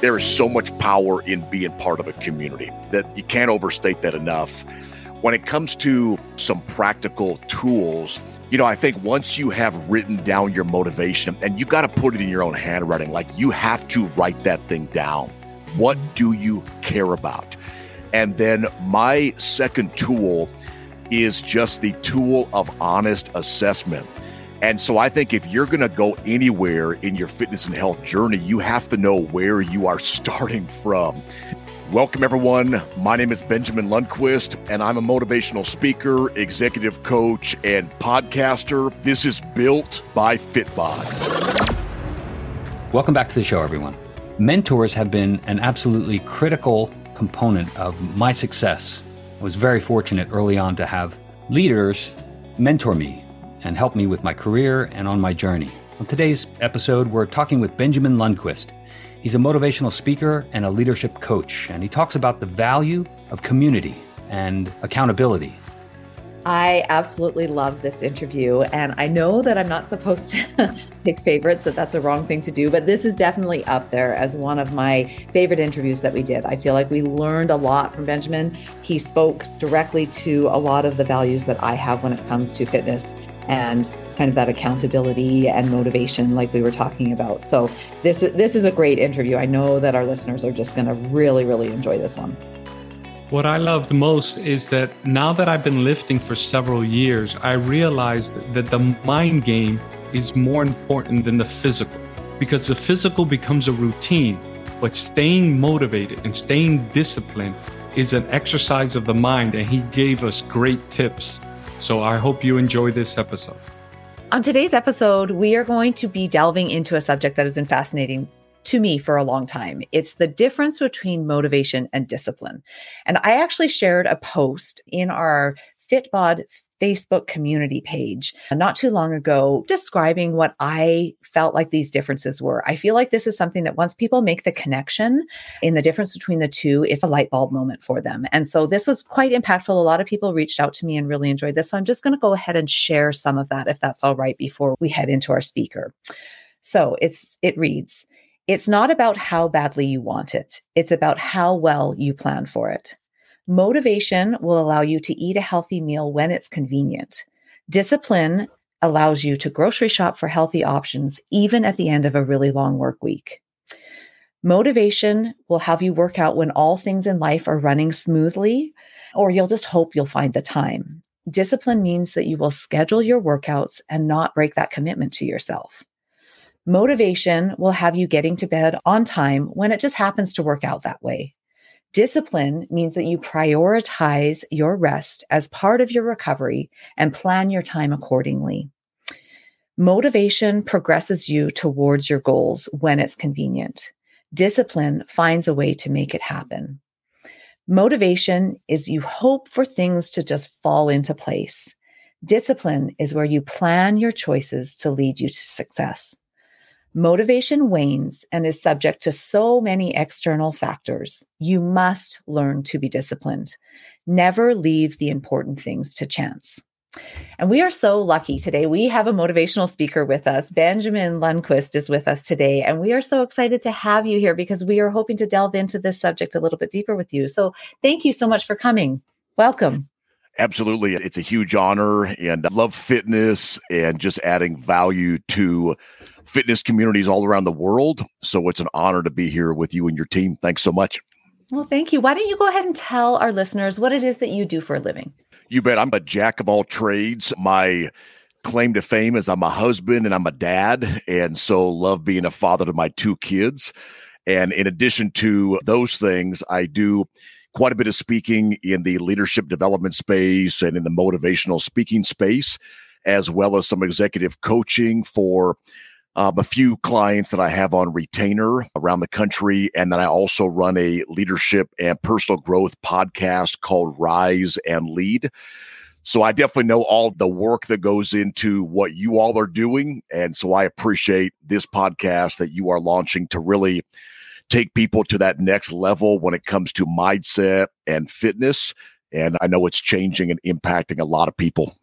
there is so much power in being part of a community that you can't overstate that enough. When it comes to some practical tools, you know, I think once you have written down your motivation and you got to put it in your own handwriting, like you have to write that thing down. What do you care about? And then my second tool is just the tool of honest assessment. And so I think if you're going to go anywhere in your fitness and health journey, you have to know where you are starting from. Welcome, everyone. My name is Benjamin Lundquist, and I'm a motivational speaker, executive coach, and podcaster. This is built by Fitbod. Welcome back to the show, everyone. Mentors have been an absolutely critical component of my success. I was very fortunate early on to have leaders mentor me and help me with my career and on my journey. On today's episode, we're talking with Benjamin Lundquist. He's a motivational speaker and a leadership coach, and he talks about the value of community and accountability I absolutely love this interview. And I know that I'm not supposed to pick favorites, that that's a wrong thing to do, but this is definitely up there as one of my favorite interviews that we did. I feel like we learned a lot from Benjamin. He spoke directly to a lot of the values that I have when it comes to fitness and kind of that accountability and motivation like we were talking about. So this this is a great interview. I know that our listeners are just going to really really enjoy this one. What I love the most is that now that I've been lifting for several years, I realized that the mind game is more important than the physical because the physical becomes a routine, but staying motivated and staying disciplined is an exercise of the mind. And he gave us great tips. So I hope you enjoy this episode. On today's episode, we are going to be delving into a subject that has been fascinating to me for a long time. It's the difference between motivation and discipline. And I actually shared a post in our Fitbod Facebook community page uh, not too long ago describing what I felt like these differences were. I feel like this is something that once people make the connection in the difference between the two, it's a light bulb moment for them. And so this was quite impactful. A lot of people reached out to me and really enjoyed this. So I'm just going to go ahead and share some of that if that's all right before we head into our speaker. So it's it reads it's not about how badly you want it, it's about how well you plan for it. Motivation will allow you to eat a healthy meal when it's convenient. Discipline allows you to grocery shop for healthy options, even at the end of a really long work week. Motivation will have you work out when all things in life are running smoothly, or you'll just hope you'll find the time. Discipline means that you will schedule your workouts and not break that commitment to yourself. Motivation will have you getting to bed on time when it just happens to work out that way. Discipline means that you prioritize your rest as part of your recovery and plan your time accordingly. Motivation progresses you towards your goals when it's convenient. Discipline finds a way to make it happen. Motivation is you hope for things to just fall into place. Discipline is where you plan your choices to lead you to success. Motivation wanes and is subject to so many external factors. You must learn to be disciplined. Never leave the important things to chance. And we are so lucky today. We have a motivational speaker with us. Benjamin Lundquist is with us today. And we are so excited to have you here because we are hoping to delve into this subject a little bit deeper with you. So thank you so much for coming. Welcome. Absolutely. It's a huge honor and I love fitness and just adding value to fitness communities all around the world. So it's an honor to be here with you and your team. Thanks so much. Well, thank you. Why don't you go ahead and tell our listeners what it is that you do for a living? You bet. I'm a jack of all trades. My claim to fame is I'm a husband and I'm a dad. And so love being a father to my two kids. And in addition to those things, I do quite a bit of speaking in the leadership development space and in the motivational speaking space, as well as some executive coaching for um, a few clients that I have on retainer around the country. And then I also run a leadership and personal growth podcast called Rise and Lead. So I definitely know all the work that goes into what you all are doing. And so I appreciate this podcast that you are launching to really take people to that next level when it comes to mindset and fitness. And I know it's changing and impacting a lot of people.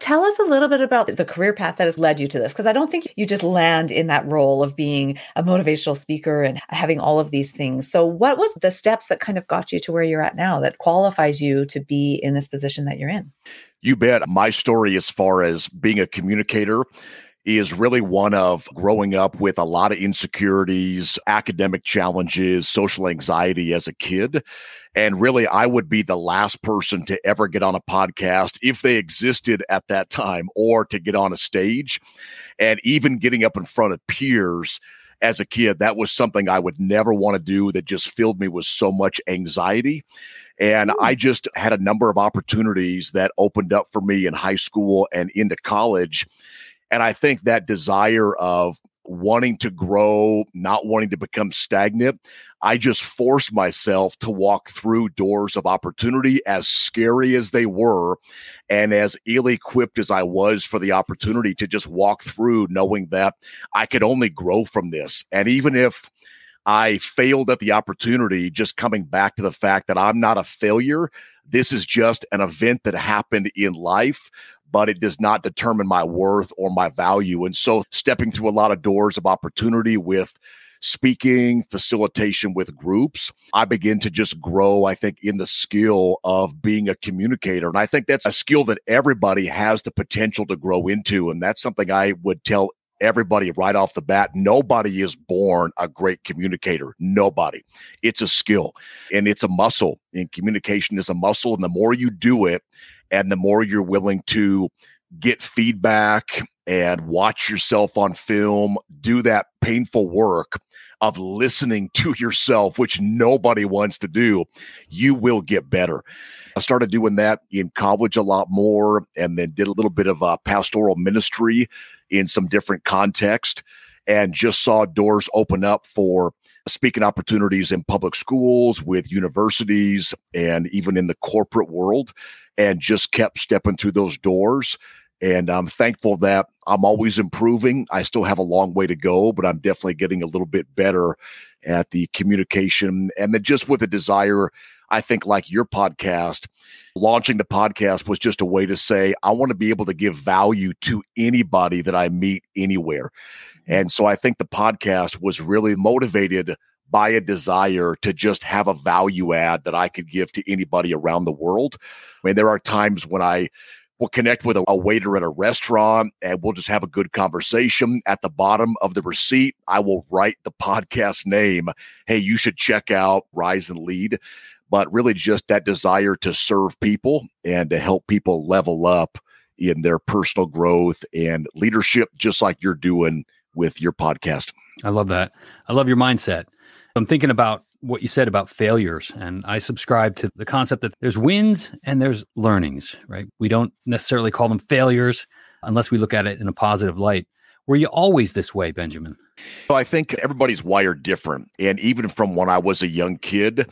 Tell us a little bit about the career path that has led you to this, because I don't think you just land in that role of being a motivational speaker and having all of these things. So, what was the steps that kind of got you to where you're at now that qualifies you to be in this position that you're in? You bet. My story, as far as being a communicator, is really one of growing up with a lot of insecurities, academic challenges, social anxiety as a kid. And really, I would be the last person to ever get on a podcast if they existed at that time or to get on a stage. And even getting up in front of peers as a kid, that was something I would never want to do that just filled me with so much anxiety. And hmm. I just had a number of opportunities that opened up for me in high school and into college. And I think that desire of wanting to grow, not wanting to become stagnant, I just forced myself to walk through doors of opportunity, as scary as they were, and as ill equipped as I was for the opportunity to just walk through, knowing that I could only grow from this. And even if I failed at the opportunity, just coming back to the fact that I'm not a failure. This is just an event that happened in life but it does not determine my worth or my value. And so, stepping through a lot of doors of opportunity with speaking, facilitation with groups, I begin to just grow, I think, in the skill of being a communicator. And I think that's a skill that everybody has the potential to grow into. And that's something I would tell everybody right off the bat nobody is born a great communicator nobody it's a skill and it's a muscle and communication is a muscle and the more you do it and the more you're willing to get feedback and watch yourself on film, do that painful work of listening to yourself, which nobody wants to do, you will get better. I started doing that in college a lot more and then did a little bit of a pastoral ministry in some different context and just saw doors open up for speaking opportunities in public schools, with universities, and even in the corporate world, and just kept stepping through those doors. And I'm thankful that I'm always improving. I still have a long way to go, but I'm definitely getting a little bit better at the communication and then just with a desire. I think, like your podcast, launching the podcast was just a way to say, I want to be able to give value to anybody that I meet anywhere. And so I think the podcast was really motivated by a desire to just have a value add that I could give to anybody around the world. I mean, there are times when I will connect with a, a, waiter at a restaurant and we'll just have a good conversation. At the bottom of the receipt, I will write the podcast name. Hey, you should check out Rise and Lead. But really, just that desire to serve people and to help people level up in their personal growth and leadership, just like you're doing with your podcast. I love that. I love your mindset. I'm thinking about what you said about failures, and I subscribe to the concept that there's wins and there's learnings, right? We don't necessarily call them failures unless we look at it in a positive light. Were you always this way, Benjamin? Well, I think everybody's wired different. And even from when I was a young kid,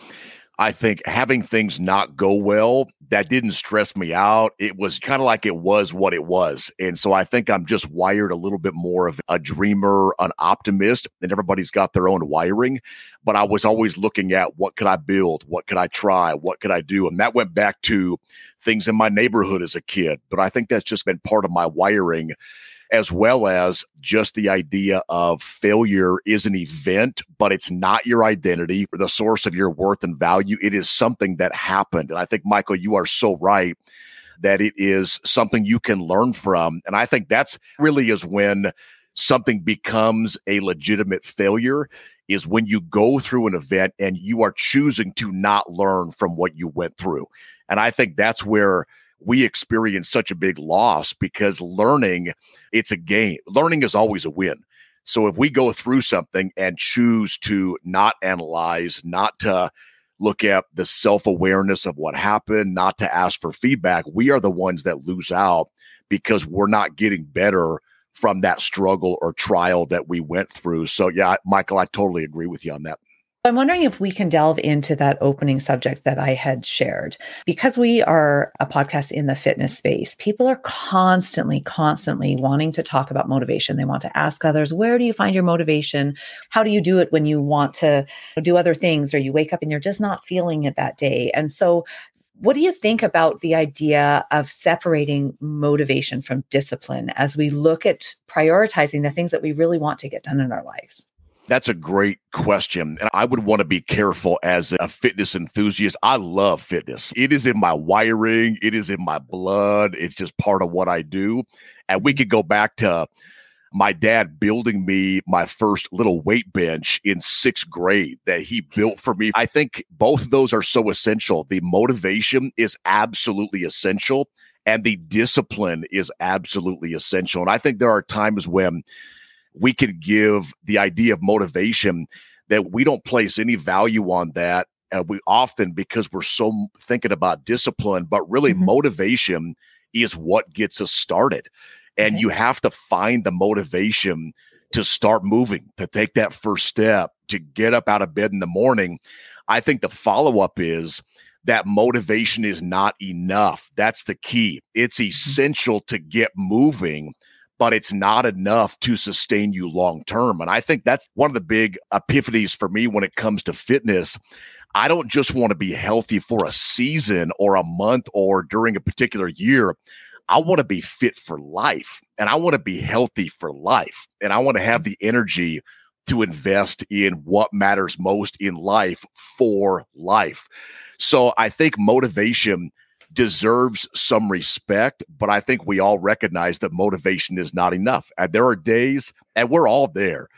I think having things not go well, that didn't stress me out. It was kind of like it was what it was. And so I think I'm just wired a little bit more of a dreamer, an optimist, and everybody's got their own wiring. But I was always looking at what could I build? What could I try? What could I do? And that went back to things in my neighborhood as a kid. But I think that's just been part of my wiring as well as just the idea of failure is an event, but it's not your identity or the source of your worth and value. It is something that happened. And I think, Michael, you are so right that it is something you can learn from. And I think that's really is when something becomes a legitimate failure is when you go through an event and you are choosing to not learn from what you went through. And I think that's where we experience such a big loss because learning, it's a game Learning is always a win. So if we go through something and choose to not analyze, not to look at the self awareness of what happened, not to ask for feedback, we are the ones that lose out because we're not getting better from that struggle or trial that we went through. So, yeah, Michael, I totally agree with you on that. I'm wondering if we can delve into that opening subject that I had shared. Because we are a podcast in the fitness space, people are constantly, constantly wanting to talk about motivation. They want to ask others, where do you find your motivation? How do you do it when you want to do other things or you wake up and you're just not feeling it that day? And so What do you think about the idea of separating motivation from discipline as we look at prioritizing the things that we really want to get done in our lives? That's a great question. And I would want to be careful as a fitness enthusiast. I love fitness. It is in my wiring, it is in my blood. It's just part of what I do. And we could go back to my dad building me my first little weight bench in sixth grade that he built for me. I think both of those are so essential. The motivation is absolutely essential, and the discipline is absolutely essential. And I think there are times when we could give the idea of motivation that we don't place any value on that. And we often, because we're so thinking about discipline, but really mm-hmm. motivation is what gets us started. And you have to find the motivation to start moving, to take that first step, to get up out of bed in the morning. I think the follow up is that motivation is not enough. That's the key. It's mm-hmm. essential to get moving, but it's not enough to sustain you long term. And I think that's one of the big epiphanies for me when it comes to fitness. I don't just want to be healthy for a season or a month or during a particular year. I want to be fit for life and I want to be healthy for life. And I want to have the energy to invest in what matters most in life for life. So I think motivation deserves some respect, but I think we all recognize that motivation is not enough. And there are days, and we're all there.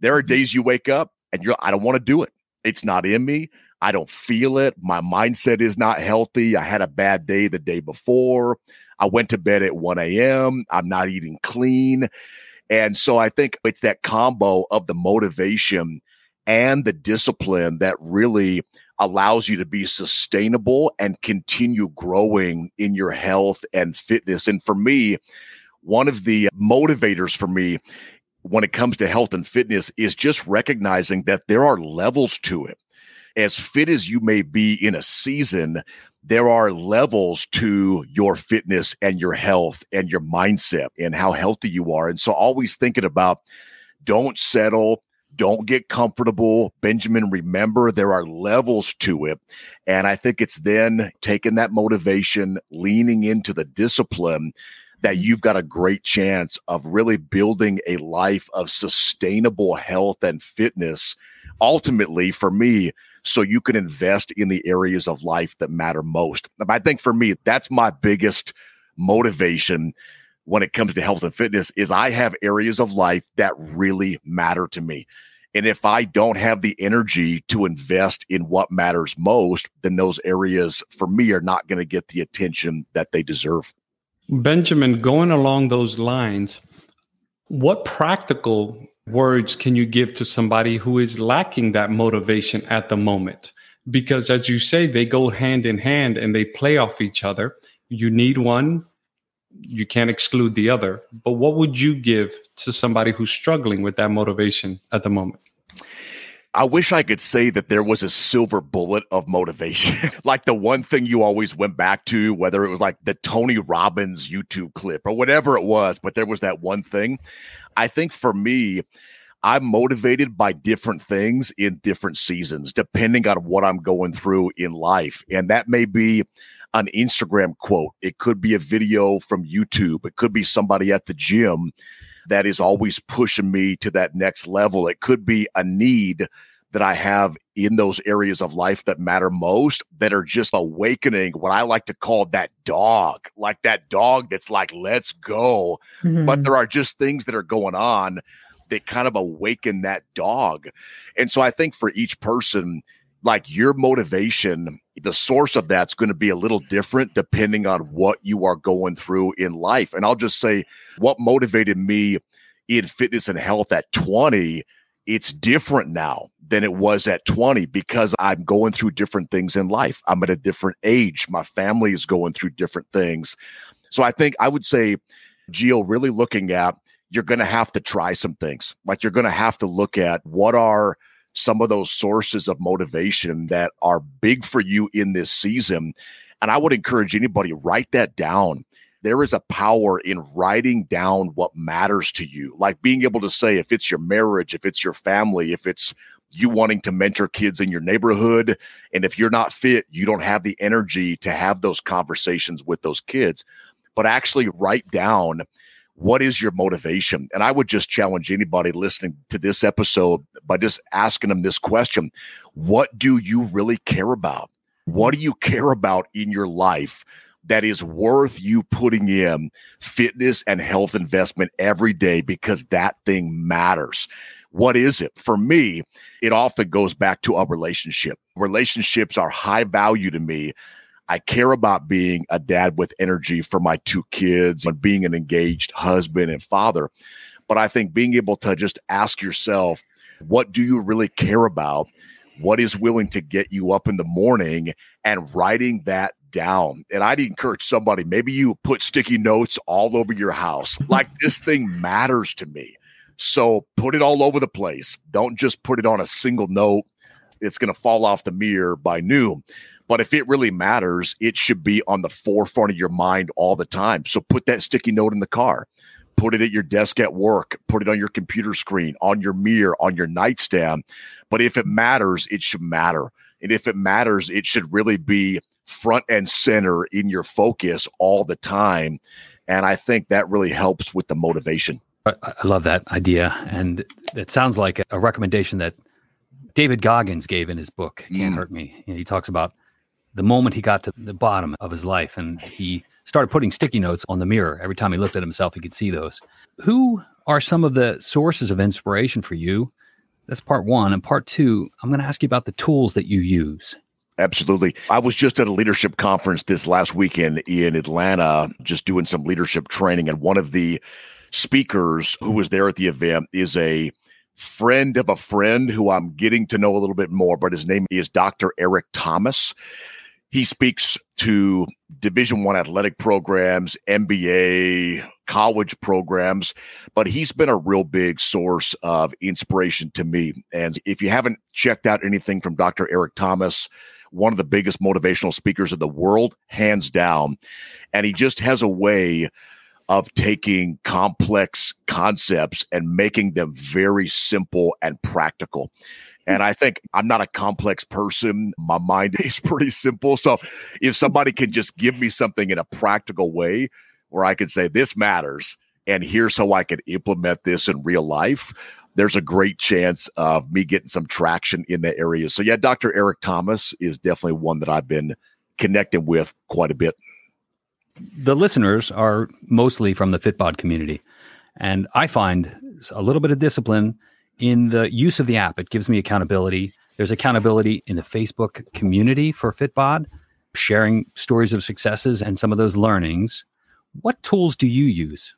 There are mm-hmm. days you wake up and you're, I don't want to do it. It's not in me. I don't feel it. My mindset is not healthy. I had a bad day the day before. I went to bed at 1 a.m. I'm not eating clean. And so I think it's that combo of the motivation and the discipline that really allows you to be sustainable and continue growing in your health and fitness. And for me, one of the motivators for me when it comes to health and fitness is just recognizing that there are levels to it. As fit as you may be in a season, there are levels to your fitness and your health and your mindset and how healthy you are. And so always thinking about don't settle, don't get comfortable. Benjamin, remember there are levels to it. And I think it's then taking that motivation, leaning into the discipline that mm-hmm. you've got a great chance of really building a life of sustainable health and fitness. Ultimately, for me, so you can invest in the areas of life that matter most. I think for me, that's my biggest motivation when it comes to health and fitness is I have areas of life that really matter to me. And if I don't have the energy to invest in what matters most, then those areas for me are not going to get the attention that they deserve. Benjamin, going along those lines, what practical words can you give to somebody who is lacking that motivation at the moment? Because as you say, they go hand in hand and they play off each other. You need one, you can't exclude the other. But what would you give to somebody who's struggling with that motivation at the moment? I wish I could say that there was a silver bullet of motivation, like the one thing you always went back to, whether it was like the Tony Robbins YouTube clip or whatever it was, but there was that one thing. I think for me, I'm motivated by different things in different seasons, depending on what I'm going through in life. And that may be an Instagram quote, it could be a video from YouTube, it could be somebody at the gym that is always pushing me to that next level. It could be a need that I have in those areas of life that matter most that are just awakening what I like to call that dog, like that dog that's like, let's go. Mm-hmm. But there are just things that are going on that kind of awaken that dog. And so I think for each person, like your motivation, the source of that's going to be a little different depending on what you are going through in life. And I'll just say what motivated me in fitness and health at 20 it's different now than it was at 20 because I'm going through different things in life. I'm at a different age. My family is going through different things. So I think I would say, Gio, really looking at you're going to have to try some things. Like you're going to have to look at what are some of those sources of motivation that are big for you in this season. And I would encourage anybody write that down there is a power in writing down what matters to you. Like being able to say, if it's your marriage, if it's your family, if it's you wanting to mentor kids in your neighborhood. And if you're not fit, you don't have the energy to have those conversations with those kids, but actually write down what is your motivation? And I would just challenge anybody listening to this episode by just asking them this question What do you really care about? What do you care about in your life that is worth you putting in fitness and health investment every day because that thing matters? What is it? For me, it often goes back to a relationship. Relationships are high value to me. I care about being a dad with energy for my two kids and being an engaged husband and father. But I think being able to just ask yourself, what do you really care about? What is willing to get you up in the morning and writing that down. And I'd encourage somebody, maybe you put sticky notes all over your house. Like this thing matters to me. So put it all over the place. Don't just put it on a single note. It's going to fall off the mirror by noon. But if it really matters, it should be on the forefront of your mind all the time. So put that sticky note in the car, put it at your desk at work, put it on your computer screen, on your mirror, on your nightstand. But if it matters, it should matter. And if it matters, it should really be front and center in your focus all the time. And I think that really helps with the motivation. I love that idea. And it sounds like a recommendation that David Goggins gave in his book, Can't mm. Hurt Me. he talks about the moment he got to the bottom of his life and he started putting sticky notes on the mirror. Every time he looked at himself, he could see those. Who are some of the sources of inspiration for you? That's part one. And part two, I'm going to ask you about the tools that you use. Absolutely. I was just at a leadership conference this last weekend in Atlanta, just doing some leadership training. And one of the speakers who was there at the event is a friend of a friend who I'm getting to know a little bit more, but his name is Dr. Eric Thomas. He speaks to Division One athletic programs, NBA, college programs, but he's been a real big source of inspiration to me. And if you haven't checked out anything from Dr. Eric Thomas, one of the biggest motivational speakers in the world, hands down, and he just has a way of taking complex concepts and making them very simple and practical. And I think I'm not a complex person. My mind is pretty simple. So if somebody can just give me something in a practical way where I can say, this matters, and here's how I can implement this in real life, there's a great chance of me getting some traction in that area. So, yeah, Dr. Eric Thomas is definitely one that I've been connecting with quite a bit the listeners are mostly from the Fitbod community. And I find a little bit of discipline in the use of the app. It gives me accountability. There's accountability in the Facebook community for Fitbod, sharing stories of successes and some of those learnings. What tools do you use?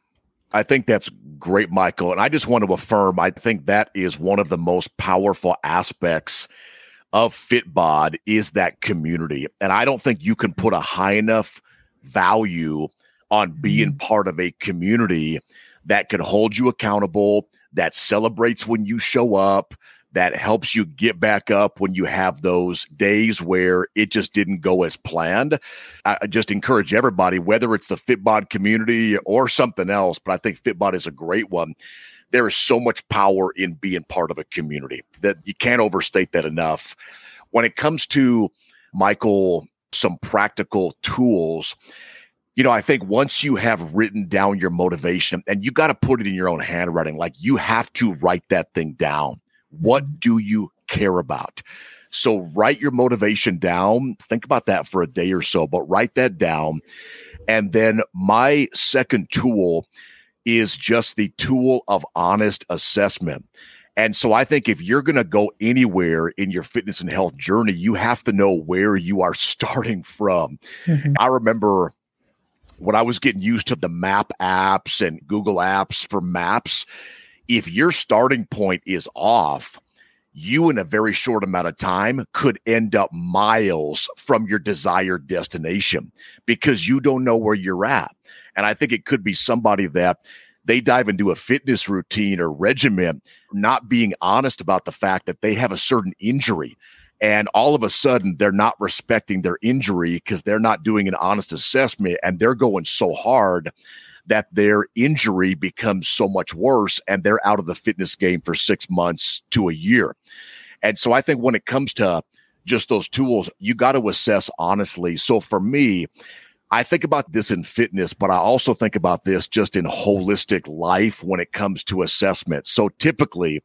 I think that's great, Michael. And I just want to affirm, I think that is one of the most powerful aspects of Fitbod is that community. And I don't think you can put a high enough value on being mm-hmm. part of a community that can hold you accountable, that celebrates when you show up, that helps you get back up when you have those days where it just didn't go as planned. I just encourage everybody, whether it's the Fitbod community or something else, but I think Fitbod is a great one. There is so much power in being part of a community that you can't overstate that enough. When it comes to Michael some practical tools you know, I think once you have written down your motivation and you got to put it in your own handwriting, like you have to write that thing down. What do you care about? So write your motivation down. Think about that for a day or so, but write that down. And then my second tool is just the tool of honest assessment. And so I think if you're going to go anywhere in your fitness and health journey, you have to know where you are starting from. Mm-hmm. I remember when I was getting used to the map apps and Google apps for maps, if your starting point is off, you in a very short amount of time could end up miles from your desired destination because you don't know where you're at. And I think it could be somebody that they dive into a fitness routine or regimen, not being honest about the fact that they have a certain injury And all of a sudden, they're not respecting their injury because they're not doing an honest assessment and they're going so hard that their injury becomes so much worse and they're out of the fitness game for six months to a year. And so I think when it comes to just those tools, you got to assess honestly. So for me, I think about this in fitness, but I also think about this just in holistic life when it comes to assessment. So typically,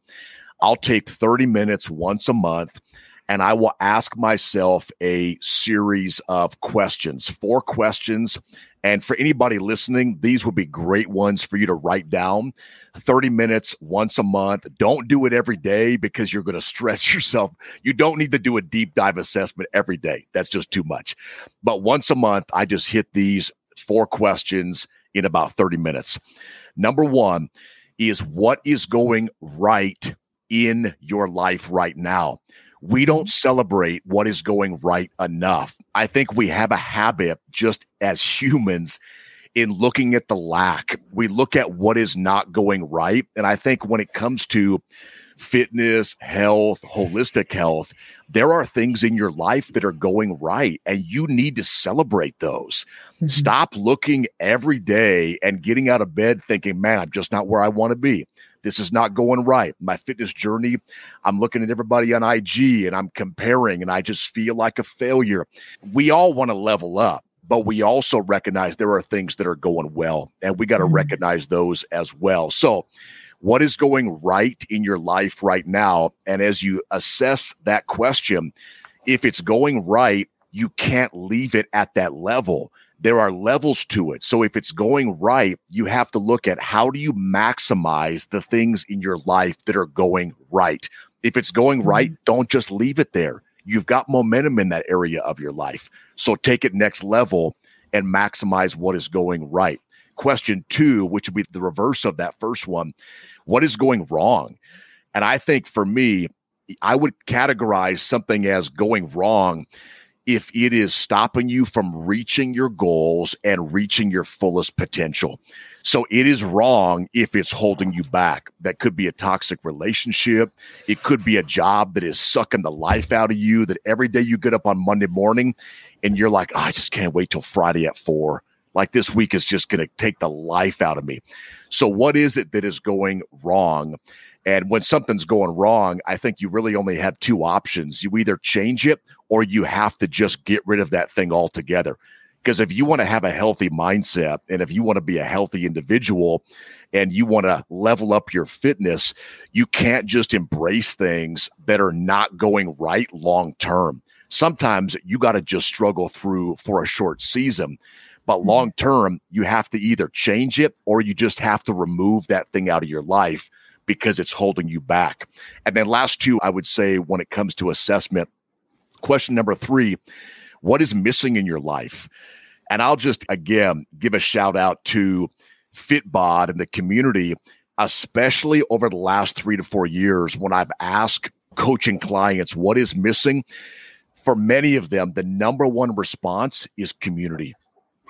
I'll take 30 minutes once a month and I will ask myself a series of questions, four questions and for anybody listening, these would be great ones for you to write down 30 minutes once a month. Don't do it every day because you're going to stress yourself. You don't need to do a deep dive assessment every day. That's just too much. But once a month, I just hit these four questions in about 30 minutes. Number one is what is going right in your life right now? We don't celebrate what is going right enough. I think we have a habit just as humans in looking at the lack. We look at what is not going right. And I think when it comes to fitness, health, holistic health, there are things in your life that are going right and you need to celebrate those. Mm-hmm. Stop looking every day and getting out of bed thinking, man, I'm just not where I want to be. This is not going right. My fitness journey, I'm looking at everybody on IG and I'm comparing and I just feel like a failure. We all want to level up but we also recognize there are things that are going well and we got to mm-hmm. recognize those as well so what is going right in your life right now and as you assess that question if it's going right you can't leave it at that level there are levels to it. So if it's going right, you have to look at how do you maximize the things in your life that are going right. If it's going mm-hmm. right, don't just leave it there. You've got momentum in that area of your life. So take it next level and maximize what is going right. Question two, which would be the reverse of that first one, what is going wrong? And I think for me, I would categorize something as going wrong if it is stopping you from reaching your goals and reaching your fullest potential. So it is wrong if it's holding you back. That could be a toxic relationship. It could be a job that is sucking the life out of you, that every day you get up on Monday morning and you're like, oh, I just can't wait till Friday at four. Like this week is just going to take the life out of me. So, what is it that is going wrong? And when something's going wrong, I think you really only have two options. You either change it or you have to just get rid of that thing altogether. Because if you want to have a healthy mindset and if you want to be a healthy individual and you want to level up your fitness, you can't just embrace things that are not going right long term. Sometimes you got to just struggle through for a short season. But mm-hmm. long term, you have to either change it or you just have to remove that thing out of your life because it's holding you back. And then last two, I would say when it comes to assessment, question number three, what is missing in your life? And I'll just again give a shout out to Fitbod and the community, especially over the last three to four years when I've asked coaching clients what is missing. For many of them, the number one response is community.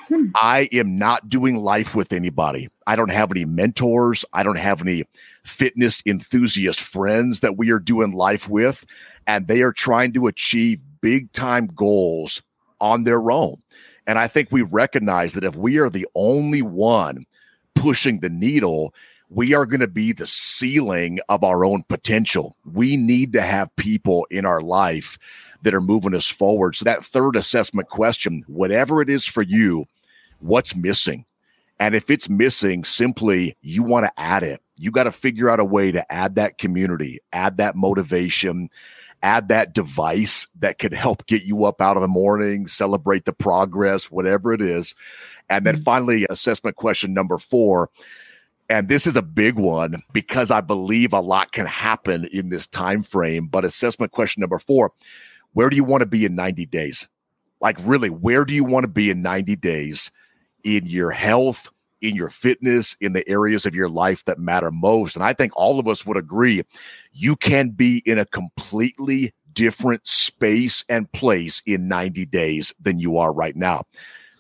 Hmm. I am not doing life with anybody. I don't have any mentors. I don't have any fitness enthusiast friends that we are doing life with. And they are trying to achieve big time goals on their own. And I think we recognize that if we are the only one pushing the needle, we are going to be the ceiling of our own potential. We need to have people in our life that are moving us forward. So, that third assessment question, whatever it is for you, what's missing? And if it's missing, simply you want to add it. You got to figure out a way to add that community, add that motivation, add that device that could help get you up out of the morning, celebrate the progress, whatever it is. And then mm-hmm. finally, assessment question number four. And this is a big one because I believe a lot can happen in this time frame. But assessment question number four, where do you want to be in 90 days? Like really, where do you want to be in 90 days? in your health, in your fitness, in the areas of your life that matter most. And I think all of us would agree you can be in a completely different space and place in 90 days than you are right now.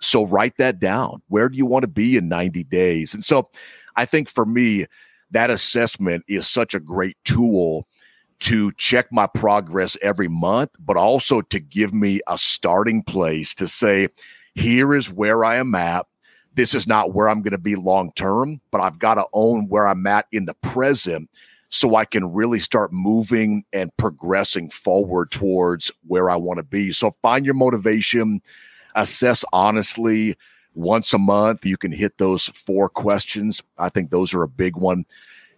So write that down. Where do you want to be in 90 days? And so I think for me, that assessment is such a great tool to check my progress every month, but also to give me a starting place to say, here is where I am at. This is not where I'm going to be long term, but I've got to own where I'm at in the present so I can really start moving and progressing forward towards where I want to be. So find your motivation, assess honestly once a month. You can hit those four questions. I think those are a big one.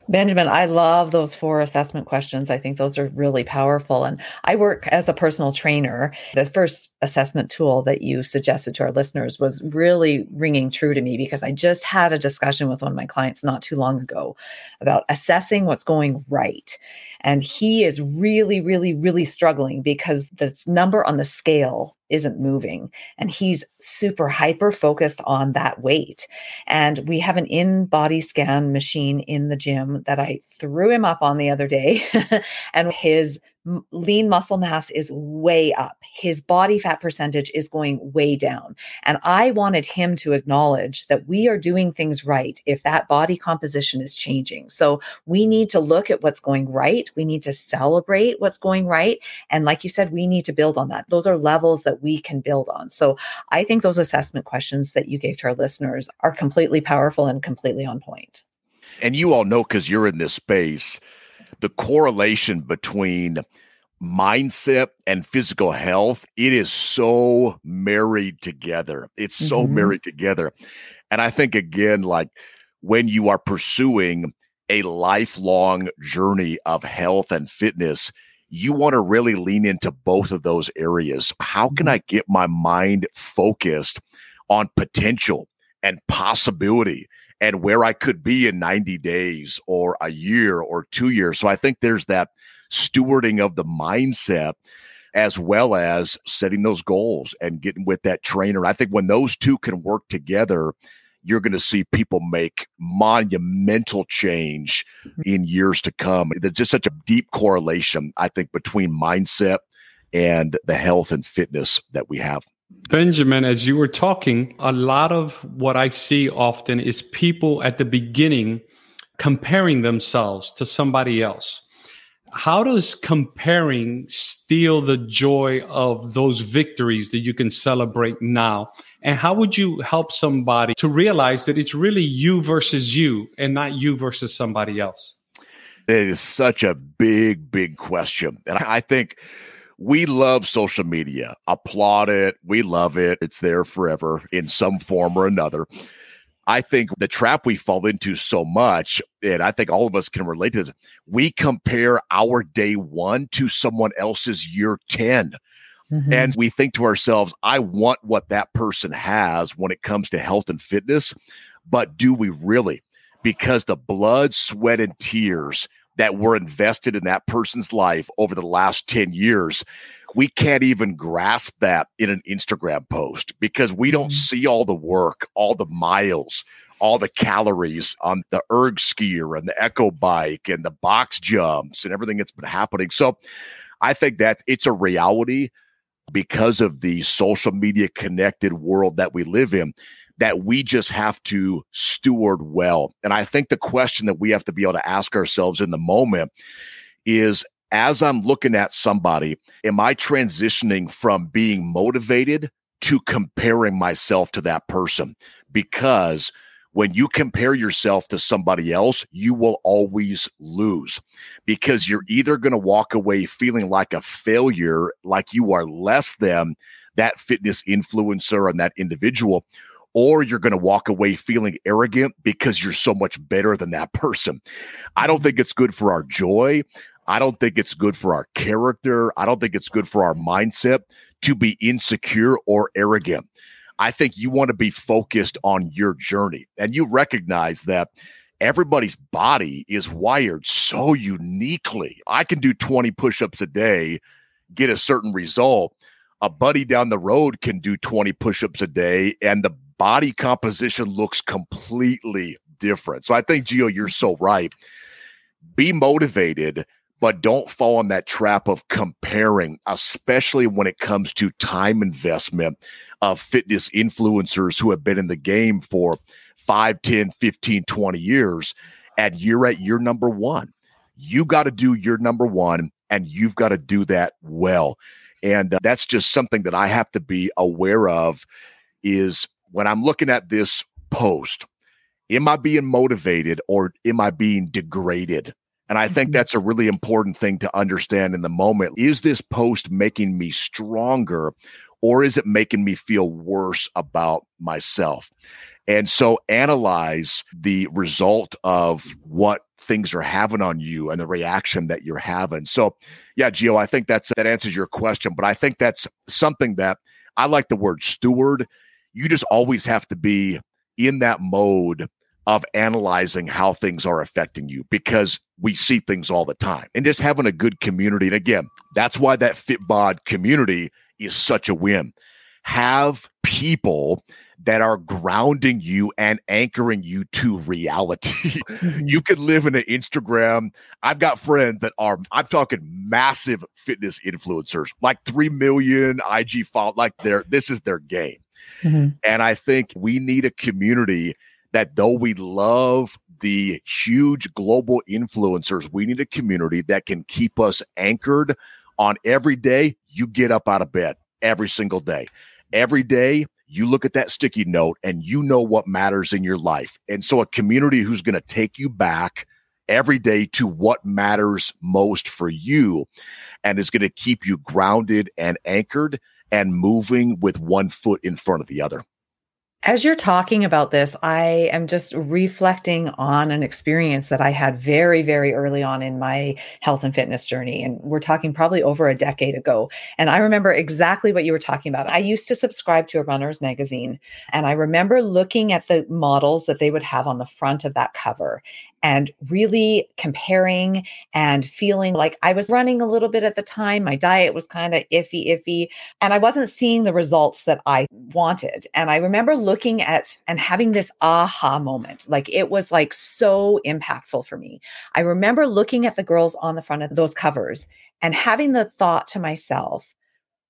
Benjamin, I love those four assessment questions. I think those are really powerful. And I work as a personal trainer. The first assessment tool that you suggested to our listeners was really ringing true to me because I just had a discussion with one of my clients not too long ago about assessing what's going right. And he is really, really, really struggling because the number on the scale isn't moving. And he's super hyper focused on that weight. And we have an InBody scan machine in the gym that I threw him up on the other day. and his lean muscle mass is way up. His body fat percentage is going way down. And I wanted him to acknowledge that we are doing things right if that body composition is changing. So we need to look at what's going right. We need to celebrate what's going right. And like you said, we need to build on that. Those are levels that we can build on. So I think those assessment questions that you gave to our listeners are completely powerful and completely on point. And you all know because you're in this space the correlation between mindset and physical health it is so married together it's so mm-hmm. married together and i think again like when you are pursuing a lifelong journey of health and fitness you want to really lean into both of those areas how can mm-hmm. i get my mind focused on potential and possibility and where I could be in 90 days or a year or two years. So I think there's that stewarding of the mindset as well as setting those goals and getting with that trainer. I think when those two can work together, you're going to see people make monumental change mm-hmm. in years to come. There's just such a deep correlation, I think, between mindset and the health and fitness that we have. Benjamin, as you were talking, a lot of what I see often is people at the beginning comparing themselves to somebody else. How does comparing steal the joy of those victories that you can celebrate now? And how would you help somebody to realize that it's really you versus you and not you versus somebody else? It is such a big, big question. And I think we love social media, applaud it. We love it. It's there forever in some form or another. I think the trap we fall into so much, and I think all of us can relate to this, we compare our day one to someone else's year 10. Mm-hmm. And we think to ourselves, I want what that person has when it comes to health and fitness. But do we really? Because the blood, sweat, and tears that were invested in that person's life over the last 10 years. We can't even grasp that in an Instagram post because we don't mm-hmm. see all the work, all the miles, all the calories on the erg skier and the echo bike and the box jumps and everything that's been happening. So I think that it's a reality because of the social media connected world that we live in that we just have to steward well. And I think the question that we have to be able to ask ourselves in the moment is as I'm looking at somebody, am I transitioning from being motivated to comparing myself to that person? Because when you compare yourself to somebody else, you will always lose because you're either going to walk away feeling like a failure, like you are less than that fitness influencer and that individual, or you're going to walk away feeling arrogant because you're so much better than that person. I don't think it's good for our joy. I don't think it's good for our character. I don't think it's good for our mindset to be insecure or arrogant. I think you want to be focused on your journey and you recognize that everybody's body is wired so uniquely. I can do 20 push ups a day, get a certain result. A buddy down the road can do 20 push ups a day, and the body composition looks completely different. So I think, Gio, you're so right. Be motivated, but don't fall in that trap of comparing, especially when it comes to time investment of fitness influencers who have been in the game for 5, 10, 15, 20 years. And you're at year number one You got to do your number one and you've got to do that well. And uh, that's just something that I have to be aware of is when I'm looking at this post, am I being motivated or am I being degraded? And I think that's a really important thing to understand in the moment. Is this post making me stronger or is it making me feel worse about myself? And so analyze the result of what things are having on you and the reaction that you're having. So, yeah, Gio, I think that's that answers your question, but I think that's something that I like the word steward. You just always have to be in that mode of analyzing how things are affecting you because we see things all the time and just having a good community. And again, that's why that FitBod community is such a win. Have people that are grounding you and anchoring you to reality. Mm-hmm. you could live in an Instagram. I've got friends that are, I'm talking massive fitness influencers, like 3 million IG follow, like they're, this is their game. Mm-hmm. And I think we need a community that though we love the huge global influencers, we need a community that can keep us anchored on every day you get up out of bed every single day. Every day you look at that sticky note and you know what matters in your life. And so a community who's going to take you back every day to what matters most for you and is going to keep you grounded and anchored and moving with one foot in front of the other. As you're talking about this, I am just reflecting on an experience that I had very, very early on in my health and fitness journey. And we're talking probably over a decade ago. And I remember exactly what you were talking about. I used to subscribe to a runner's magazine. And I remember looking at the models that they would have on the front of that cover and really comparing and feeling like I was running a little bit at the time. My diet was kind of iffy, iffy, and I wasn't seeing the results that I wanted. And I remember looking at and having this aha moment. Like it was like so impactful for me. I remember looking at the girls on the front of those covers and having the thought to myself,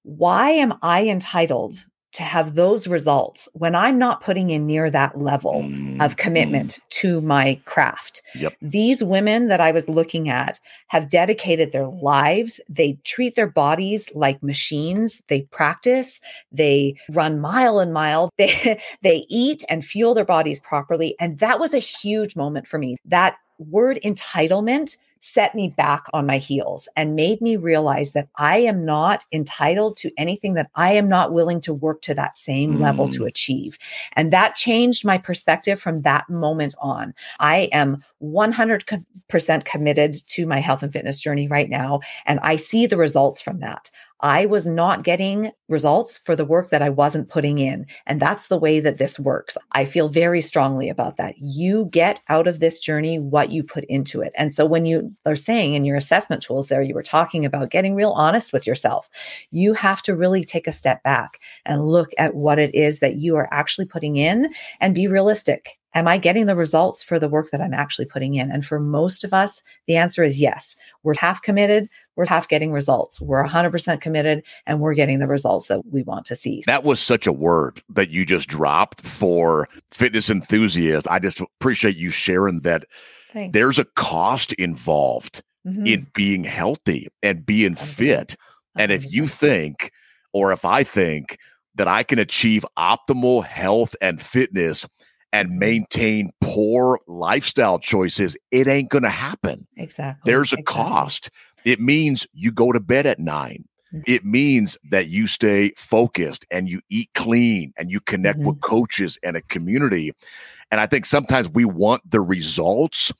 why am I entitled to have those results when I'm not putting in near that level mm, of commitment mm. to my craft. Yep. These women that I was looking at have dedicated their lives. They treat their bodies like machines. They practice, they run mile and mile. They they eat and fuel their bodies properly and that was a huge moment for me. That word entitlement set me back on my heels and made me realize that I am not entitled to anything that I am not willing to work to that same mm. level to mm. achieve. And that changed my perspective from that moment on. I am 100% committed to my health and fitness journey right now. And I see the results from that. I was not getting results for the work that I wasn't putting in. And that's the way that this works. I feel very strongly about that. You get out of this journey what you put into it. And so when you are saying in your assessment tools there, you were talking about getting real honest with yourself, you have to really take a step back and look at what it is that you are actually putting in and be realistic Am I getting the results for the work that I'm actually putting in? And for most of us, the answer is yes. We're half committed, we're half getting results. We're 100% committed, and we're getting the results that we want to see. That was such a word that you just dropped for fitness enthusiasts. I just appreciate you sharing that. Thanks. There's a cost involved mm-hmm. in being healthy and being 100%. fit. And if you think, or if I think, that I can achieve optimal health and fitness and maintain poor lifestyle choices, it ain't going to happen. Exactly. There's a exactly. cost. It means you go to bed at 9 mm-hmm. It means that you stay focused and you eat clean and you connect mm-hmm. with coaches and a community. And I think sometimes we want the results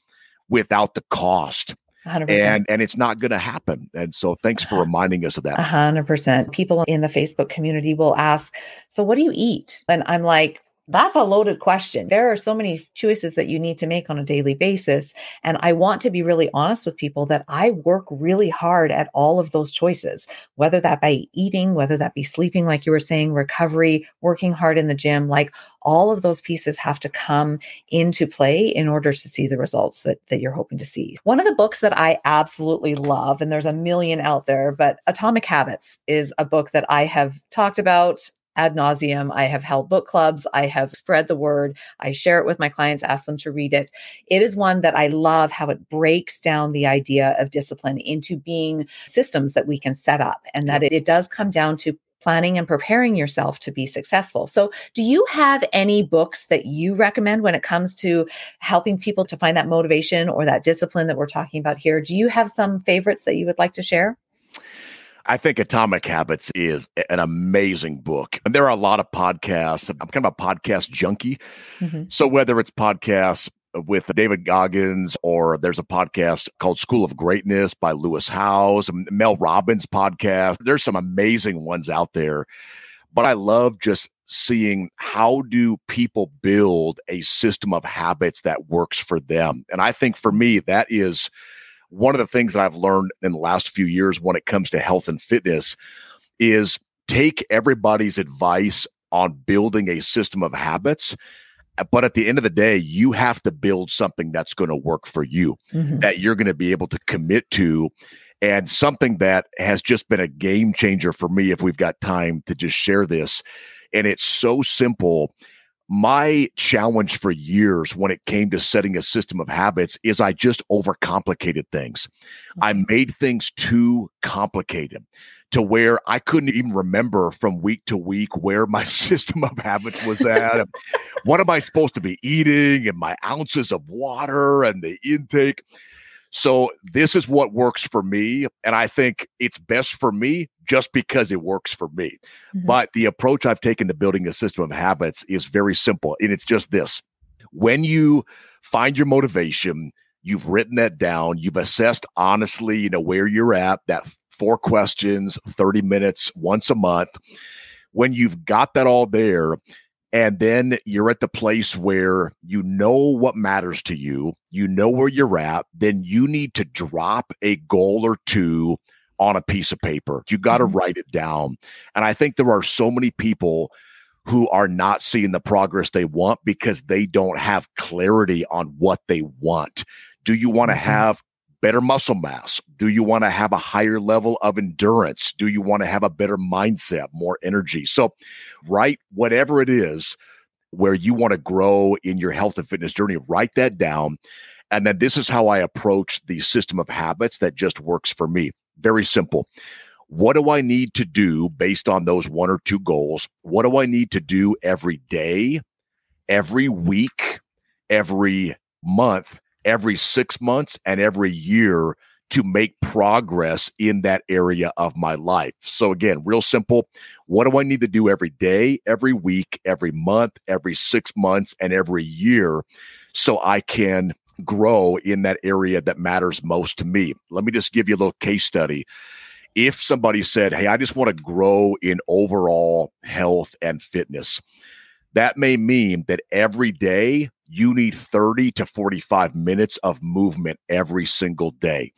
without the cost. 100%. And and it's not going to happen. And so thanks for reminding us of that. 100%. People in the Facebook community will ask, "So what do you eat?" And I'm like, that's a loaded question. There are so many choices that you need to make on a daily basis. And I want to be really honest with people that I work really hard at all of those choices, whether that be eating, whether that be sleeping, like you were saying, recovery, working hard in the gym, like all of those pieces have to come into play in order to see the results that, that you're hoping to see. One of the books that I absolutely love, and there's a million out there, but Atomic Habits is a book that I have talked about ad nauseum. I have held book clubs. I have spread the word. I share it with my clients, ask them to read it. It is one that I love how it breaks down the idea of discipline into being systems that we can set up and that it, it does come down to planning and preparing yourself to be successful. So, do you have any books that you recommend when it comes to helping people to find that motivation or that discipline that we're talking about here? Do you have some favorites that you would like to share? I think Atomic Habits is an amazing book. And there are a lot of podcasts. I'm kind of a podcast junkie. Mm-hmm. So whether it's podcasts with David Goggins or there's a podcast called School of Greatness by Lewis Howes, Mel Robbins podcast, there's some amazing ones out there. But I love just seeing how do people build a system of habits that works for them. And I think for me that is one of the things that I've learned in the last few years when it comes to health and fitness is take everybody's advice on building a system of habits. But at the end of the day, you have to build something that's going to work for you, mm-hmm. that you're going to be able to commit to. And something that has just been a game changer for me, if we've got time to just share this. And it's so simple my challenge for years when it came to setting a system of habits is I just overcomplicated things. I mm-hmm. made things too complicated to where I couldn't even remember from week to week where my system of habits was at. what am I supposed to be eating and my ounces of water and the intake. So this is what works for me. And I think it's best for me just because it works for me. Mm-hmm. But the approach I've taken to building a system of habits is very simple. And it's just this when you find your motivation, you've written that down, you've assessed honestly, you know, where you're at, that four questions, 30 minutes once a month. When you've got that all there, and then you're at the place where you know what matters to you, you know where you're at, then you need to drop a goal or two on a piece of paper. You got to mm-hmm. write it down. And I think there are so many people who are not seeing the progress they want because they don't have clarity on what they want. Do you want to mm-hmm. have better muscle mass? Do you want to have a higher level of endurance? Do you want to have a better mindset, more energy? So, write whatever it is where you want to grow in your health and fitness journey, write that down. And then this is how I approach the system of habits that just works for me. Very simple. What do I need to do based on those one or two goals? What do I need to do every day, every week, every month every six months and every year to make progress in that area of my life. So, again, real simple. What do I need to do every day, every week, every month, every six months, and every year so I can grow in that area that matters most to me? Let me just give you a little case study. If somebody said, Hey, I just want to grow in overall health and fitness, that may mean that every day you need 30 to 45 minutes of movement every single day.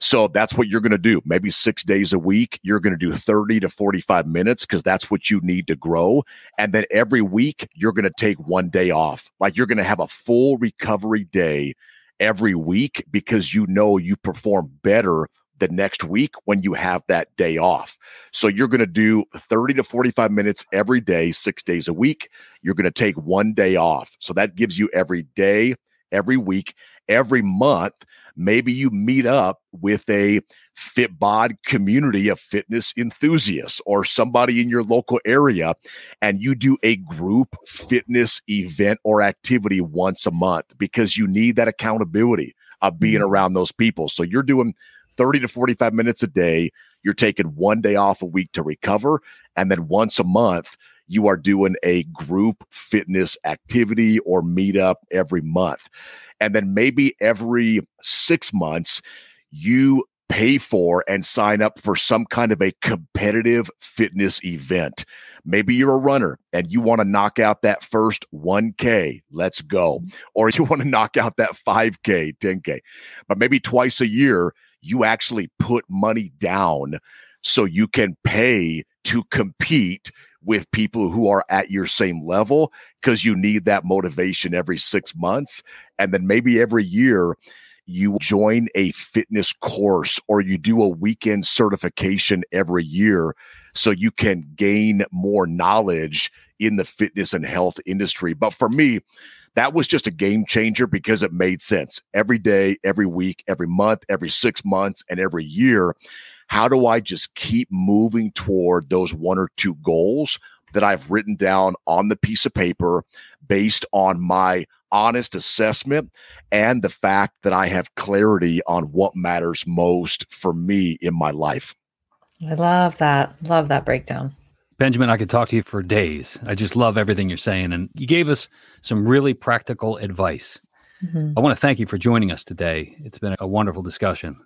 So that's what you're going to do. Maybe six days a week, you're going to do 30 to 45 minutes because that's what you need to grow. And then every week, you're going to take one day off. Like you're going to have a full recovery day every week because you know you perform better the next week when you have that day off. So you're going to do 30 to 45 minutes every day, six days a week. You're going to take one day off. So that gives you every day, every week, every month. Maybe you meet up with a FitBod community of fitness enthusiasts or somebody in your local area, and you do a group fitness event or activity once a month because you need that accountability of being mm-hmm. around those people. So you're doing 30 to 45 minutes a day. You're taking one day off a week to recover. And then once a month, you are doing a group fitness activity or meetup every month. And then maybe every six months, you pay for and sign up for some kind of a competitive fitness event. Maybe you're a runner and you want to knock out that first 1K, let's go. Or you want to knock out that 5K, 10K. But maybe twice a year, you actually put money down so you can pay to compete with people who are at your same level because you need that motivation every six months. And then maybe every year, you join a fitness course or you do a weekend certification every year so you can gain more knowledge in the fitness and health industry. But for me, that was just a game changer because it made sense every day, every week, every month, every six months, and every year. How do I just keep moving toward those one or two goals that I've written down on the piece of paper based on my honest assessment and the fact that I have clarity on what matters most for me in my life? I love that. Love that breakdown. Benjamin, I could talk to you for days. I just love everything you're saying. And you gave us some really practical advice. Mm-hmm. I want to thank you for joining us today. It's been a wonderful discussion.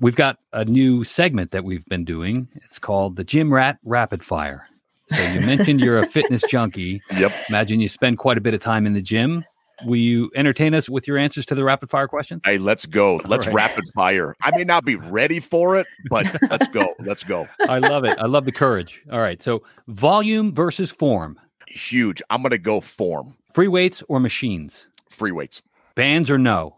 We've got a new segment that we've been doing. It's called the Gym Rat Rapid Fire. So you mentioned you're a fitness junkie. Yep. Imagine you spend quite a bit of time in the gym. Will you entertain us with your answers to the rapid fire questions? Hey, let's go. Let's right. rapid fire. I may not be ready for it, but let's go. Let's go. I love it. I love the courage. All right. So, volume versus form. Huge. I'm going to go form. Free weights or machines? Free weights. Bands or no?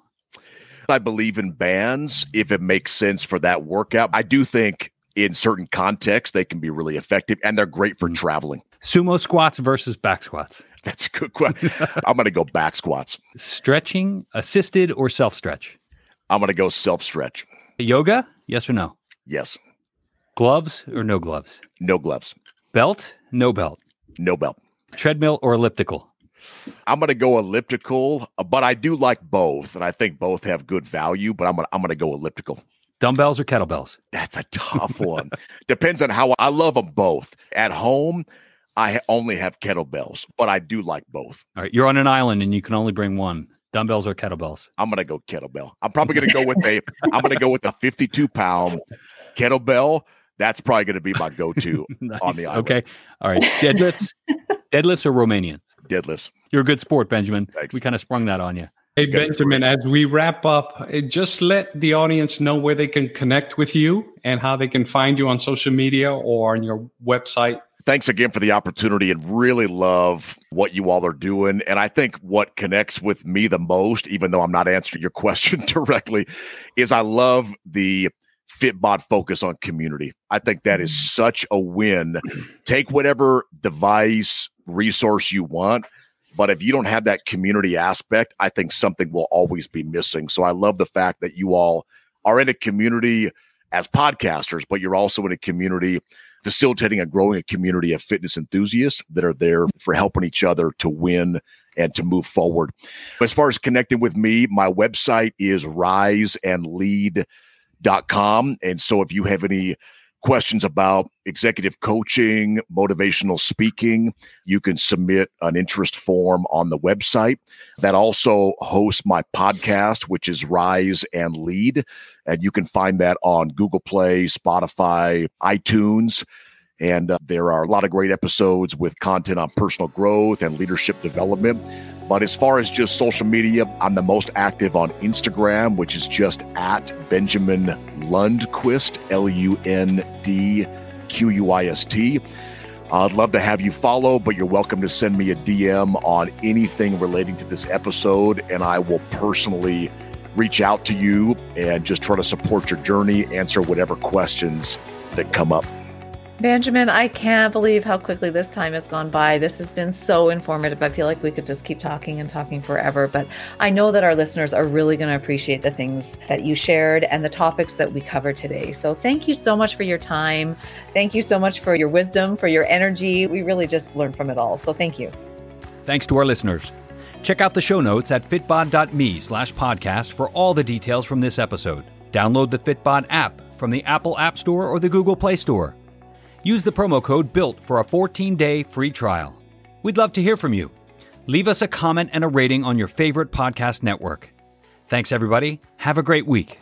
I believe in bands if it makes sense for that workout. I do think in certain contexts they can be really effective and they're great for mm. traveling. Sumo squats versus back squats. That's a good question. I'm going to go back squats. Stretching, assisted or self stretch? I'm going to go self stretch. Yoga, yes or no? Yes. Gloves or no gloves? No gloves. Belt, no belt. No belt. Treadmill or elliptical? I'm going to go elliptical, but I do like both, and I think both have good value. But I'm going I'm going to go elliptical. Dumbbells or kettlebells? That's a tough one. Depends on how I love them both. At home, I only have kettlebells, but I do like both. All right, you're on an island and you can only bring one. Dumbbells or kettlebells? I'm gonna go kettlebell. I'm probably gonna go with a. I'm gonna go with a 52 pound kettlebell. That's probably gonna be my go-to nice. on the island. Okay, all right. Deadlifts, deadlifts or Romanian? Deadlifts. You're a good sport, Benjamin. Thanks. We kind of sprung that on you. Hey, Benjamin, as we wrap up, eh, just let the audience know where they can connect with you and how they can find you on social media or on your website thanks again for the opportunity and really love what you all are doing. And I think what connects with me the most, even though I'm not answering your question directly, is I love the Fitbod focus on community. I think that is mm. such a win. Take whatever device, resource you want. But if you don't have that community aspect, I think something will always be missing. So I love the fact that you all are in a community as podcasters, but you're also in a community facilitating and growing a community of fitness enthusiasts that are there for helping each other to win and to move forward. As far as connecting with me, my website is riseandlead.com. And so if you have any questions about executive coaching, motivational speaking, you can submit an interest form on the website. That also hosts my podcast, which is Rise and Lead. And you can find that on Google Play, Spotify, iTunes. And uh, there are a lot of great episodes with content on personal growth and leadership development. But as far as just social media, I'm the most active on Instagram, which is just at Benjamin Lundquist, L U N D Q U I S T. I'd love to have you follow, but you're welcome to send me a DM on anything relating to this episode, and I will personally reach out to you and just try to support your journey, answer whatever questions that come up. Benjamin, I can't believe how quickly this time has gone by. This has been so informative. I feel like we could just keep talking and talking forever, but I know that our listeners are really going to appreciate the things that you shared and the topics that we covered today. So thank you so much for your time. Thank you so much for your wisdom, for your energy. We really just learned from it all. So thank you. Thanks to our listeners. Check out the show notes at fitbod.me slash podcast for all the details from this episode. Download the Fitbod app from the Apple App Store or the Google Play Store. Use the promo code BUILT for a 14 day free trial. We'd love to hear from you. Leave us a comment and a rating on your favorite podcast network. Thanks, everybody. Have a great week.